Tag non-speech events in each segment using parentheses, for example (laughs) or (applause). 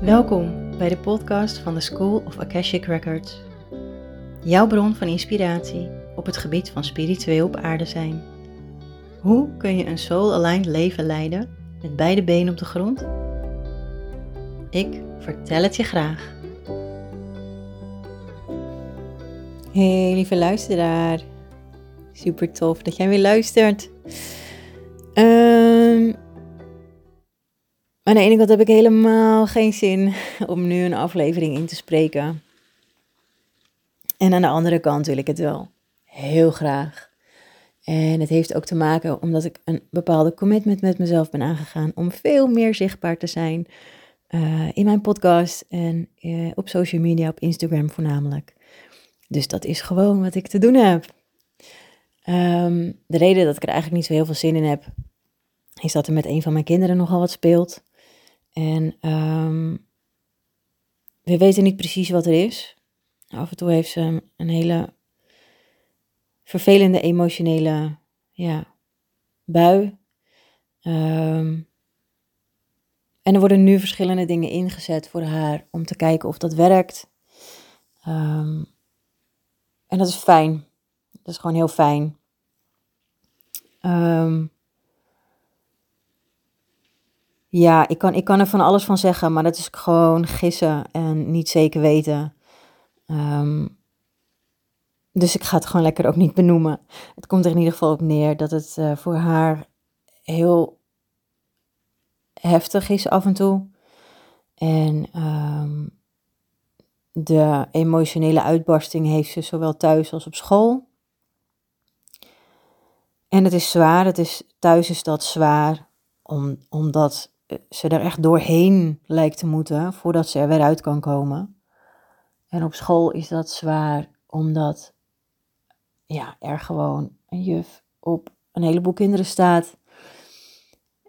Welkom bij de podcast van de School of Akashic Records. Jouw bron van inspiratie op het gebied van spiritueel op aarde zijn. Hoe kun je een soul-aligned leven leiden met beide benen op de grond? Ik vertel het je graag. Hey lieve luisteraar. Super tof dat jij weer luistert. Um, aan de ene kant heb ik helemaal geen zin (laughs) om nu een aflevering in te spreken. En aan de andere kant wil ik het wel. Heel graag. En het heeft ook te maken omdat ik een bepaalde commitment met mezelf ben aangegaan om veel meer zichtbaar te zijn uh, in mijn podcast en uh, op social media, op Instagram voornamelijk. Dus dat is gewoon wat ik te doen heb. Um, de reden dat ik er eigenlijk niet zo heel veel zin in heb, is dat er met een van mijn kinderen nogal wat speelt. En um, we weten niet precies wat er is. Af en toe heeft ze een hele vervelende emotionele ja, bui. Um, en er worden nu verschillende dingen ingezet voor haar om te kijken of dat werkt. Um, en dat is fijn. Dat is gewoon heel fijn. Um, ja, ik kan, ik kan er van alles van zeggen, maar dat is gewoon gissen en niet zeker weten. Um, dus ik ga het gewoon lekker ook niet benoemen. Het komt er in ieder geval op neer dat het uh, voor haar heel heftig is af en toe. En um, de emotionele uitbarsting heeft ze zowel thuis als op school. En het is zwaar, het is, thuis is dat zwaar, om, omdat ze er echt doorheen lijkt te moeten voordat ze er weer uit kan komen. En op school is dat zwaar, omdat ja, er gewoon een juf op een heleboel kinderen staat.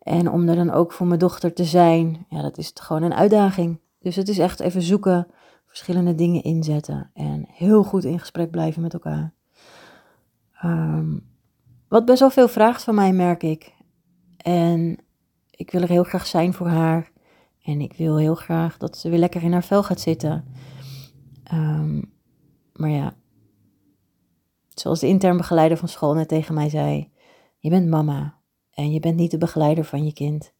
En om er dan ook voor mijn dochter te zijn, ja, dat is gewoon een uitdaging. Dus het is echt even zoeken, verschillende dingen inzetten en heel goed in gesprek blijven met elkaar. Um, wat best wel veel vraagt van mij, merk ik. En ik wil er heel graag zijn voor haar. En ik wil heel graag dat ze weer lekker in haar vel gaat zitten. Um, maar ja, zoals de intern begeleider van school net tegen mij zei: Je bent mama en je bent niet de begeleider van je kind.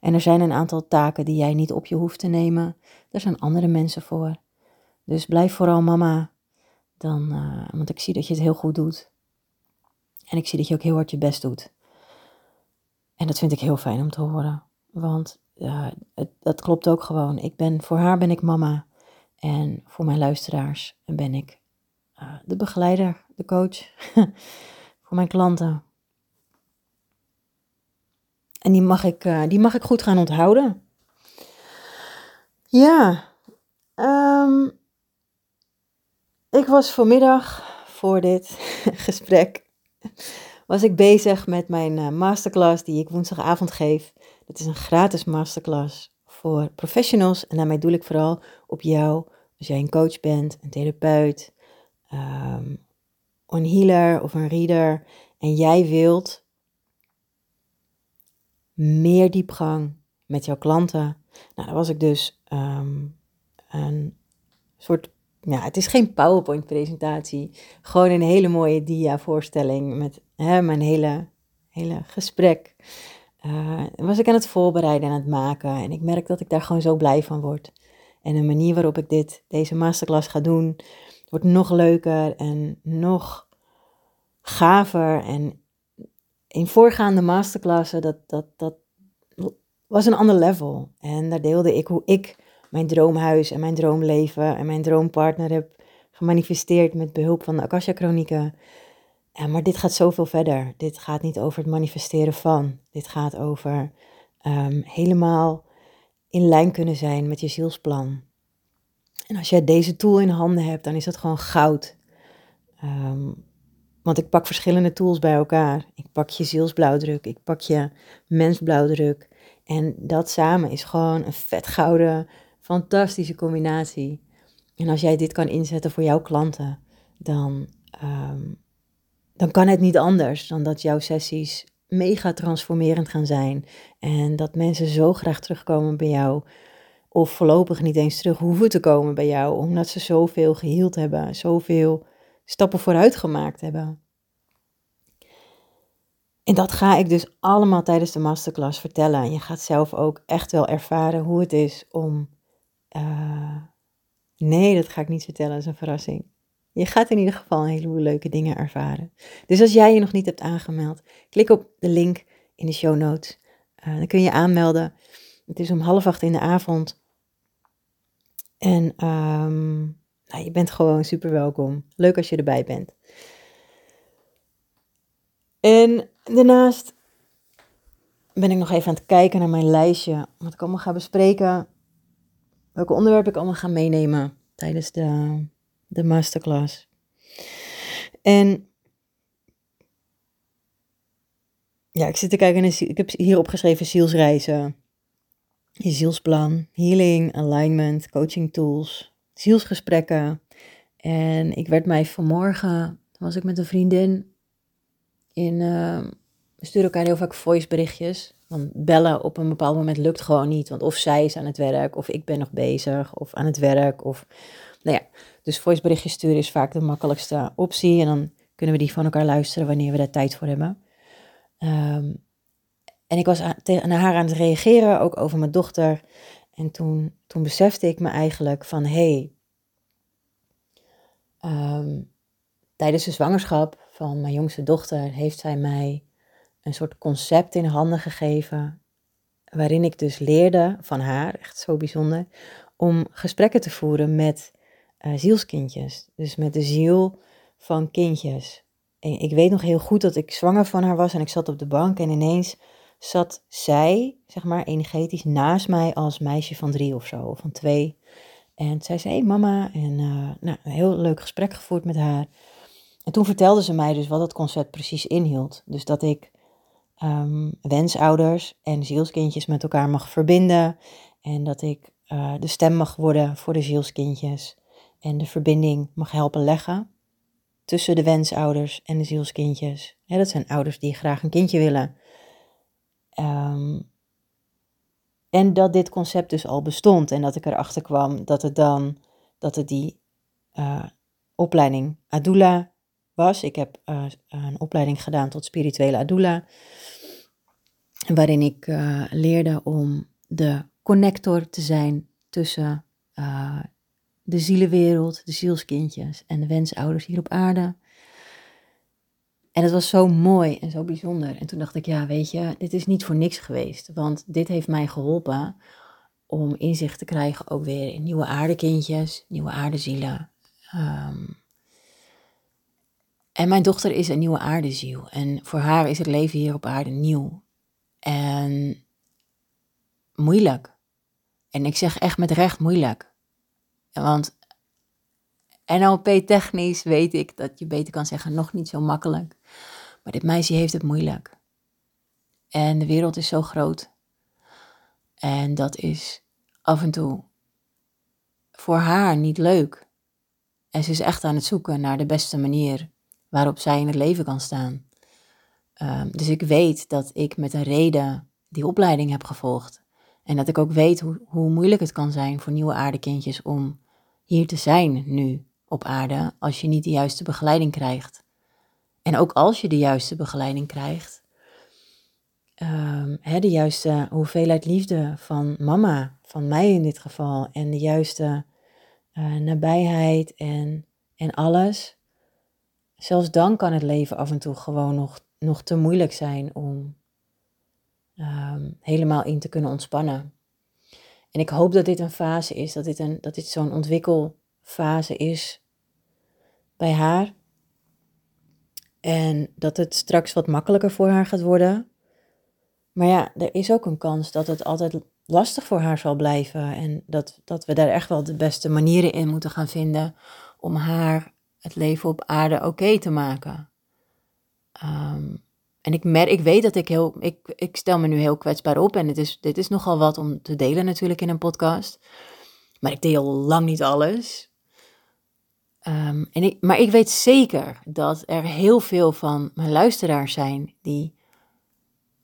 En er zijn een aantal taken die jij niet op je hoeft te nemen. Er zijn andere mensen voor. Dus blijf vooral mama. Dan, uh, want ik zie dat je het heel goed doet. En ik zie dat je ook heel hard je best doet. En dat vind ik heel fijn om te horen. Want dat klopt ook gewoon. Ik ben, voor haar ben ik mama. En voor mijn luisteraars ben ik uh, de begeleider, de coach. (laughs) voor mijn klanten. En die mag ik, uh, die mag ik goed gaan onthouden. Ja. Um, ik was vanmiddag voor dit (laughs) gesprek was ik bezig met mijn uh, masterclass die ik woensdagavond geef. Dat is een gratis masterclass voor professionals. En daarmee doe ik vooral op jou, als jij een coach bent, een therapeut, um, een healer of een reader. En jij wilt meer diepgang met jouw klanten. Nou, dan was ik dus um, een soort ja, het is geen PowerPoint-presentatie. Gewoon een hele mooie dia-voorstelling met mijn hele, hele gesprek. Uh, was ik aan het voorbereiden en aan het maken. En ik merk dat ik daar gewoon zo blij van word. En de manier waarop ik dit, deze masterclass ga doen, wordt nog leuker en nog gaver. En in voorgaande masterclassen, dat, dat, dat was een ander level. En daar deelde ik hoe ik mijn droomhuis en mijn droomleven en mijn droompartner heb gemanifesteerd met behulp van de Akasha Chronieken. Ja, maar dit gaat zoveel verder. Dit gaat niet over het manifesteren van. Dit gaat over um, helemaal in lijn kunnen zijn met je zielsplan. En als jij deze tool in handen hebt, dan is dat gewoon goud. Um, want ik pak verschillende tools bij elkaar. Ik pak je zielsblauwdruk, ik pak je mensblauwdruk. En dat samen is gewoon een vet gouden fantastische combinatie. En als jij dit kan inzetten voor jouw klanten, dan, um, dan kan het niet anders dan dat jouw sessies mega transformerend gaan zijn. En dat mensen zo graag terugkomen bij jou. Of voorlopig niet eens terug hoeven te komen bij jou. Omdat ze zoveel geheeld hebben. Zoveel stappen vooruit gemaakt hebben. En dat ga ik dus allemaal tijdens de masterclass vertellen. En je gaat zelf ook echt wel ervaren hoe het is om. Uh, nee, dat ga ik niet vertellen, dat is een verrassing. Je gaat in ieder geval een heleboel leuke dingen ervaren. Dus als jij je nog niet hebt aangemeld, klik op de link in de show notes. Uh, dan kun je aanmelden. Het is om half acht in de avond. En um, nou, je bent gewoon super welkom. Leuk als je erbij bent. En daarnaast ben ik nog even aan het kijken naar mijn lijstje. Wat ik allemaal ga bespreken. Welke onderwerpen ik allemaal ga meenemen tijdens de, de masterclass. En ja, ik zit te kijken en ik heb hier opgeschreven zielsreizen, je zielsplan, healing, alignment, coaching tools, zielsgesprekken. En ik werd mij vanmorgen, was ik met een vriendin in, uh, we sturen elkaar heel vaak voiceberichtjes. Want bellen op een bepaald moment lukt gewoon niet. Want of zij is aan het werk, of ik ben nog bezig, of aan het werk. Of, nou ja, dus voiceberichtjes sturen is vaak de makkelijkste optie. En dan kunnen we die van elkaar luisteren wanneer we daar tijd voor hebben. Um, en ik was aan, haar aan het reageren, ook over mijn dochter. En toen, toen besefte ik me eigenlijk van, hé, hey, um, tijdens de zwangerschap van mijn jongste dochter heeft zij mij een soort concept in handen gegeven. Waarin ik dus leerde van haar, echt zo bijzonder, om gesprekken te voeren met uh, zielskindjes. Dus met de ziel van kindjes. En ik weet nog heel goed dat ik zwanger van haar was en ik zat op de bank en ineens zat zij, zeg maar, energetisch naast mij als meisje van drie of zo, of van twee. En zij zei, hey, mama, en uh, nou, een heel leuk gesprek gevoerd met haar. En toen vertelde ze mij dus wat het concept precies inhield. Dus dat ik um, wensouders en zielskindjes met elkaar mag verbinden. En dat ik uh, de stem mag worden voor de zielskindjes. En de verbinding mag helpen leggen tussen de wensouders en de zielskindjes. Dat zijn ouders die graag een kindje willen. Um, en dat dit concept dus al bestond en dat ik erachter kwam dat het dan, dat het die uh, opleiding Adula was. Ik heb uh, een opleiding gedaan tot spirituele Adula, waarin ik uh, leerde om de connector te zijn tussen de zielenwereld, de zielskindjes en de wensouders hier op aarde. En het was zo mooi en zo bijzonder. En toen dacht ik, ja, weet je, dit is niet voor niks geweest. Want dit heeft mij geholpen om inzicht te krijgen ook weer in nieuwe aardekindjes, nieuwe aardezielen. Um, en mijn dochter is een nieuwe aardeziel. En voor haar is het leven hier op aarde nieuw. En moeilijk. En ik zeg echt met recht moeilijk. Want NLP-technisch weet ik dat je beter kan zeggen, nog niet zo makkelijk. Maar dit meisje heeft het moeilijk. En de wereld is zo groot. En dat is af en toe voor haar niet leuk. En ze is echt aan het zoeken naar de beste manier waarop zij in het leven kan staan. Um, dus ik weet dat ik met een reden die opleiding heb gevolgd. En dat ik ook weet hoe, hoe moeilijk het kan zijn voor nieuwe aardekindjes om hier te zijn nu op aarde als je niet de juiste begeleiding krijgt. En ook als je de juiste begeleiding krijgt, um, de juiste hoeveelheid liefde van mama, van mij in dit geval, en de juiste uh, nabijheid en, en alles. Zelfs dan kan het leven af en toe gewoon nog, nog te moeilijk zijn om um, helemaal in te kunnen ontspannen. En ik hoop dat dit een fase is, dat dit, een, dat dit zo'n ontwikkelfase is bij haar. En dat het straks wat makkelijker voor haar gaat worden. Maar ja, er is ook een kans dat het altijd lastig voor haar zal blijven. En dat, dat we daar echt wel de beste manieren in moeten gaan vinden om haar het leven op aarde oké te maken. Um, en ik, merk, ik weet dat ik heel. Ik, ik stel me nu heel kwetsbaar op. En dit is, dit is nogal wat om te delen, natuurlijk, in een podcast. Maar ik deel lang niet alles. Um, en ik, maar ik weet zeker dat er heel veel van mijn luisteraars zijn die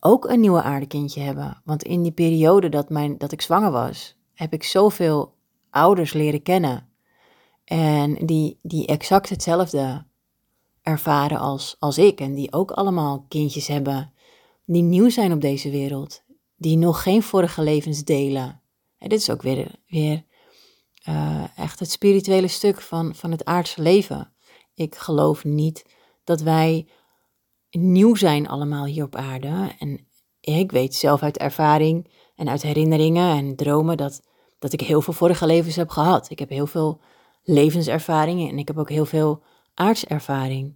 ook een nieuwe aardekindje hebben. Want in die periode dat, mijn, dat ik zwanger was, heb ik zoveel ouders leren kennen. En die, die exact hetzelfde ervaren als, als ik. En die ook allemaal kindjes hebben die nieuw zijn op deze wereld. Die nog geen vorige levens delen. En dit is ook weer, weer uh, echt het spirituele stuk van, van het aardse leven. Ik geloof niet dat wij nieuw zijn allemaal hier op aarde. En ik weet zelf uit ervaring en uit herinneringen en dromen dat, dat ik heel veel vorige levens heb gehad. Ik heb heel veel levenservaringen en ik heb ook heel veel aardservaring.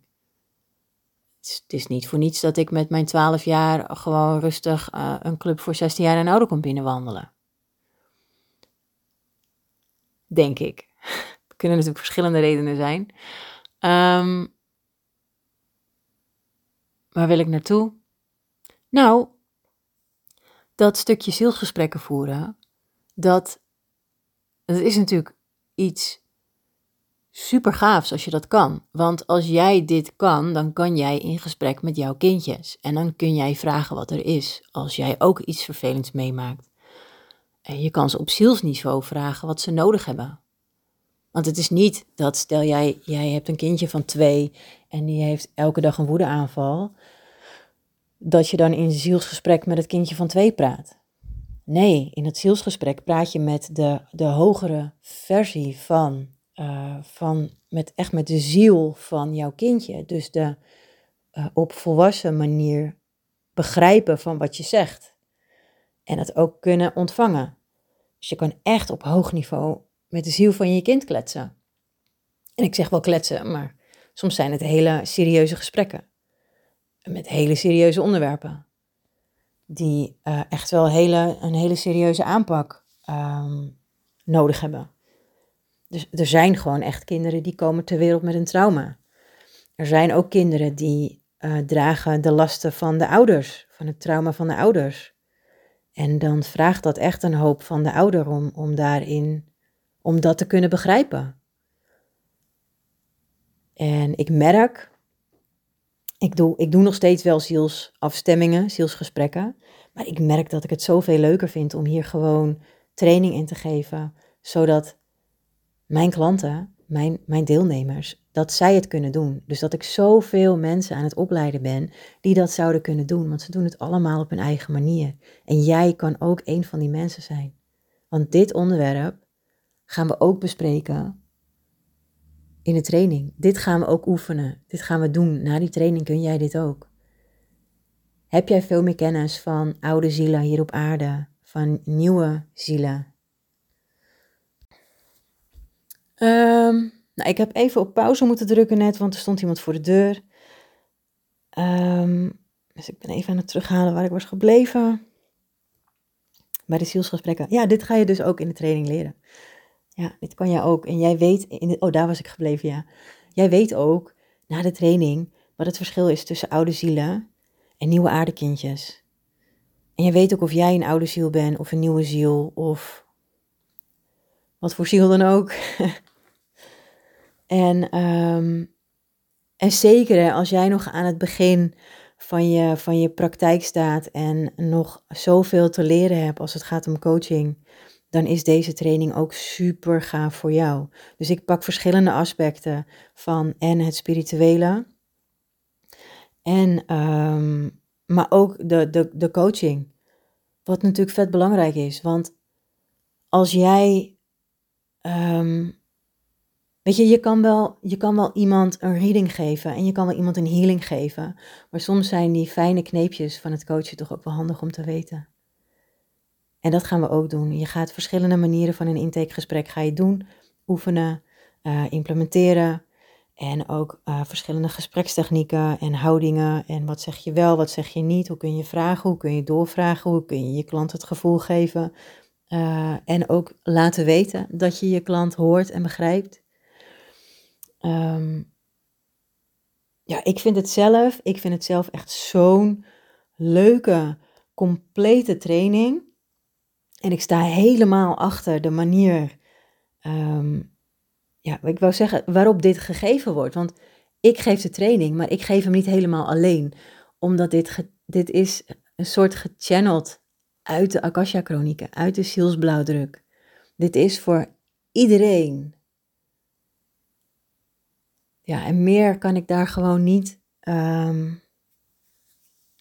Het is, niet voor niets dat ik met mijn 12 jaar gewoon rustig uh, een club voor 16 jaar en ouder kon binnenwandelen. Denk ik. (laughs) Er kunnen natuurlijk verschillende redenen zijn. Um, waar wil ik naartoe? Nou, dat stukje zielsgesprekken voeren, dat, dat is natuurlijk iets super gaafs als je dat kan. Want als jij dit kan, dan kan jij in gesprek met jouw kindjes. En dan kun jij vragen wat er is, als jij ook iets vervelends meemaakt. En je kan ze op zielsniveau vragen wat ze nodig hebben. Want het is niet dat, stel jij, jij hebt een kindje van twee en die heeft elke dag een woedeaanval, dat je dan in zielsgesprek met het kindje van twee praat. Nee, in het zielsgesprek praat je met de, de hogere versie van, uh, van met, echt met de ziel van jouw kindje. Dus de uh, op volwassen manier begrijpen van wat je zegt. En het ook kunnen ontvangen. Dus je kan echt op hoog niveau met de ziel van je kind kletsen. En ik zeg wel kletsen, maar soms zijn het hele serieuze gesprekken. Met hele serieuze onderwerpen. Die uh, echt wel hele, een hele serieuze aanpak um, nodig hebben. Dus er zijn gewoon echt kinderen die komen ter wereld met een trauma. Er zijn ook kinderen die uh, dragen de lasten van de ouders, van het trauma van de ouders. En dan vraagt dat echt een hoop van de ouder om, om daarin, om dat te kunnen begrijpen. En ik merk, ik doe, ik doe nog steeds wel zielsafstemmingen, zielsgesprekken, maar ik merk dat ik het zoveel leuker vind om hier gewoon training in te geven, zodat mijn klanten, mijn, mijn deelnemers, dat zij het kunnen doen. Dus dat ik zoveel mensen aan het opleiden ben die dat zouden kunnen doen, want ze doen het allemaal op hun eigen manier. En jij kan ook een van die mensen zijn. Want dit onderwerp gaan we ook bespreken in de training. Dit gaan we ook oefenen. Dit gaan we doen. Na die training kun jij dit ook. Heb jij veel meer kennis van oude zielen hier op aarde, van nieuwe zielen? Um, nou, ik heb even op pauze moeten drukken net, want er stond iemand voor de deur. Um, dus ik ben even aan het terughalen waar ik was gebleven. Bij de zielsgesprekken. Ja, dit ga je dus ook in de training leren. Ja, dit kan jij ook. En jij weet, in de, oh daar was ik gebleven, ja. Jij weet ook na de training wat het verschil is tussen oude zielen en nieuwe aardekindjes. En je weet ook of jij een oude ziel bent of een nieuwe ziel of wat voor ziel dan ook. (laughs) En, um, en zeker als jij nog aan het begin van je, van je praktijk staat en nog zoveel te leren hebt als het gaat om coaching, dan is deze training ook super gaaf voor jou. Dus ik pak verschillende aspecten van en het spirituele, en, um, maar ook de, de, de coaching. Wat natuurlijk vet belangrijk is. Want als jij um, Weet je, je kan, wel, je kan wel iemand een reading geven en je kan wel iemand een healing geven. Maar soms zijn die fijne kneepjes van het coachen toch ook wel handig om te weten. En dat gaan we ook doen. Je gaat verschillende manieren van een intakegesprek ga je doen. Oefenen, uh, implementeren. En ook uh, verschillende gesprekstechnieken en houdingen. En wat zeg je wel, wat zeg je niet? Hoe kun je vragen? Hoe kun je doorvragen? Hoe kun je je klant het gevoel geven? Uh, en ook laten weten dat je je klant hoort en begrijpt. Um, ja, ik vind het zelf, ik vind het zelf echt zo'n leuke, complete training. En ik sta helemaal achter de manier, um, ja, ik wou zeggen, waarop dit gegeven wordt. Want ik geef de training, maar ik geef hem niet helemaal alleen. Omdat dit, dit is een soort gechanneld uit de Akasha-chronieken, uit de zielsblauwdruk. Dit is voor iedereen. Ja, en meer kan ik daar gewoon niet. Ehm,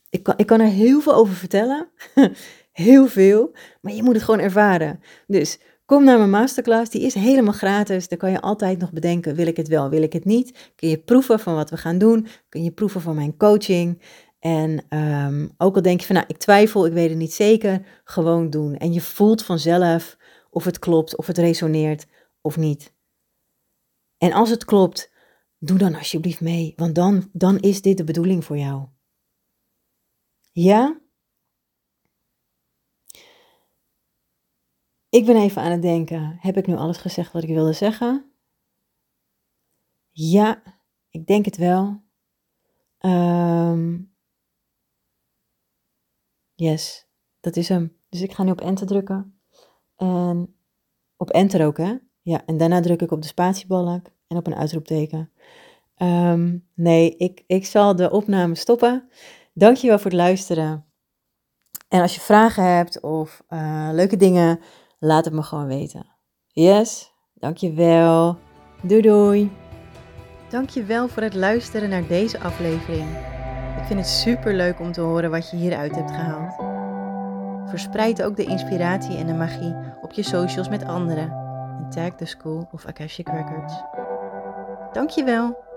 ik, kan, ik kan er heel veel over vertellen. (laughs) heel veel. Maar je moet het gewoon ervaren. Dus kom naar mijn masterclass. Die is helemaal gratis. Dan kan je altijd nog bedenken: wil ik het wel, wil ik het niet? Kun je proeven van wat we gaan doen? Kun je proeven van mijn coaching? En ehm, ook al denk je van, nou, ik twijfel, ik weet het niet zeker, gewoon doen. En je voelt vanzelf of het klopt, of het resoneert of niet. En als het klopt, doe dan alsjeblieft mee, want dan, dan is dit de bedoeling voor jou. Ja? Ik ben even aan het denken, heb ik nu alles gezegd wat ik wilde zeggen? Ja, ik denk het wel. Um, Yes, dat is hem. Dus ik ga nu op enter drukken. En op enter ook, hè? Ja, en daarna druk ik op de spatiebalk en op een uitroepteken. Ehm, nee, ik, ik zal de opname stoppen. Dankjewel voor het luisteren. En als je vragen hebt of uh, leuke dingen, laat het me gewoon weten. Yes, dankjewel. Doei doei. Dankjewel voor het luisteren naar deze aflevering. Ik vind het super leuk om te horen wat je hieruit hebt gehaald. Verspreid ook de inspiratie en de magie op je socials met anderen en tag the School of Akashic Records. Dankjewel!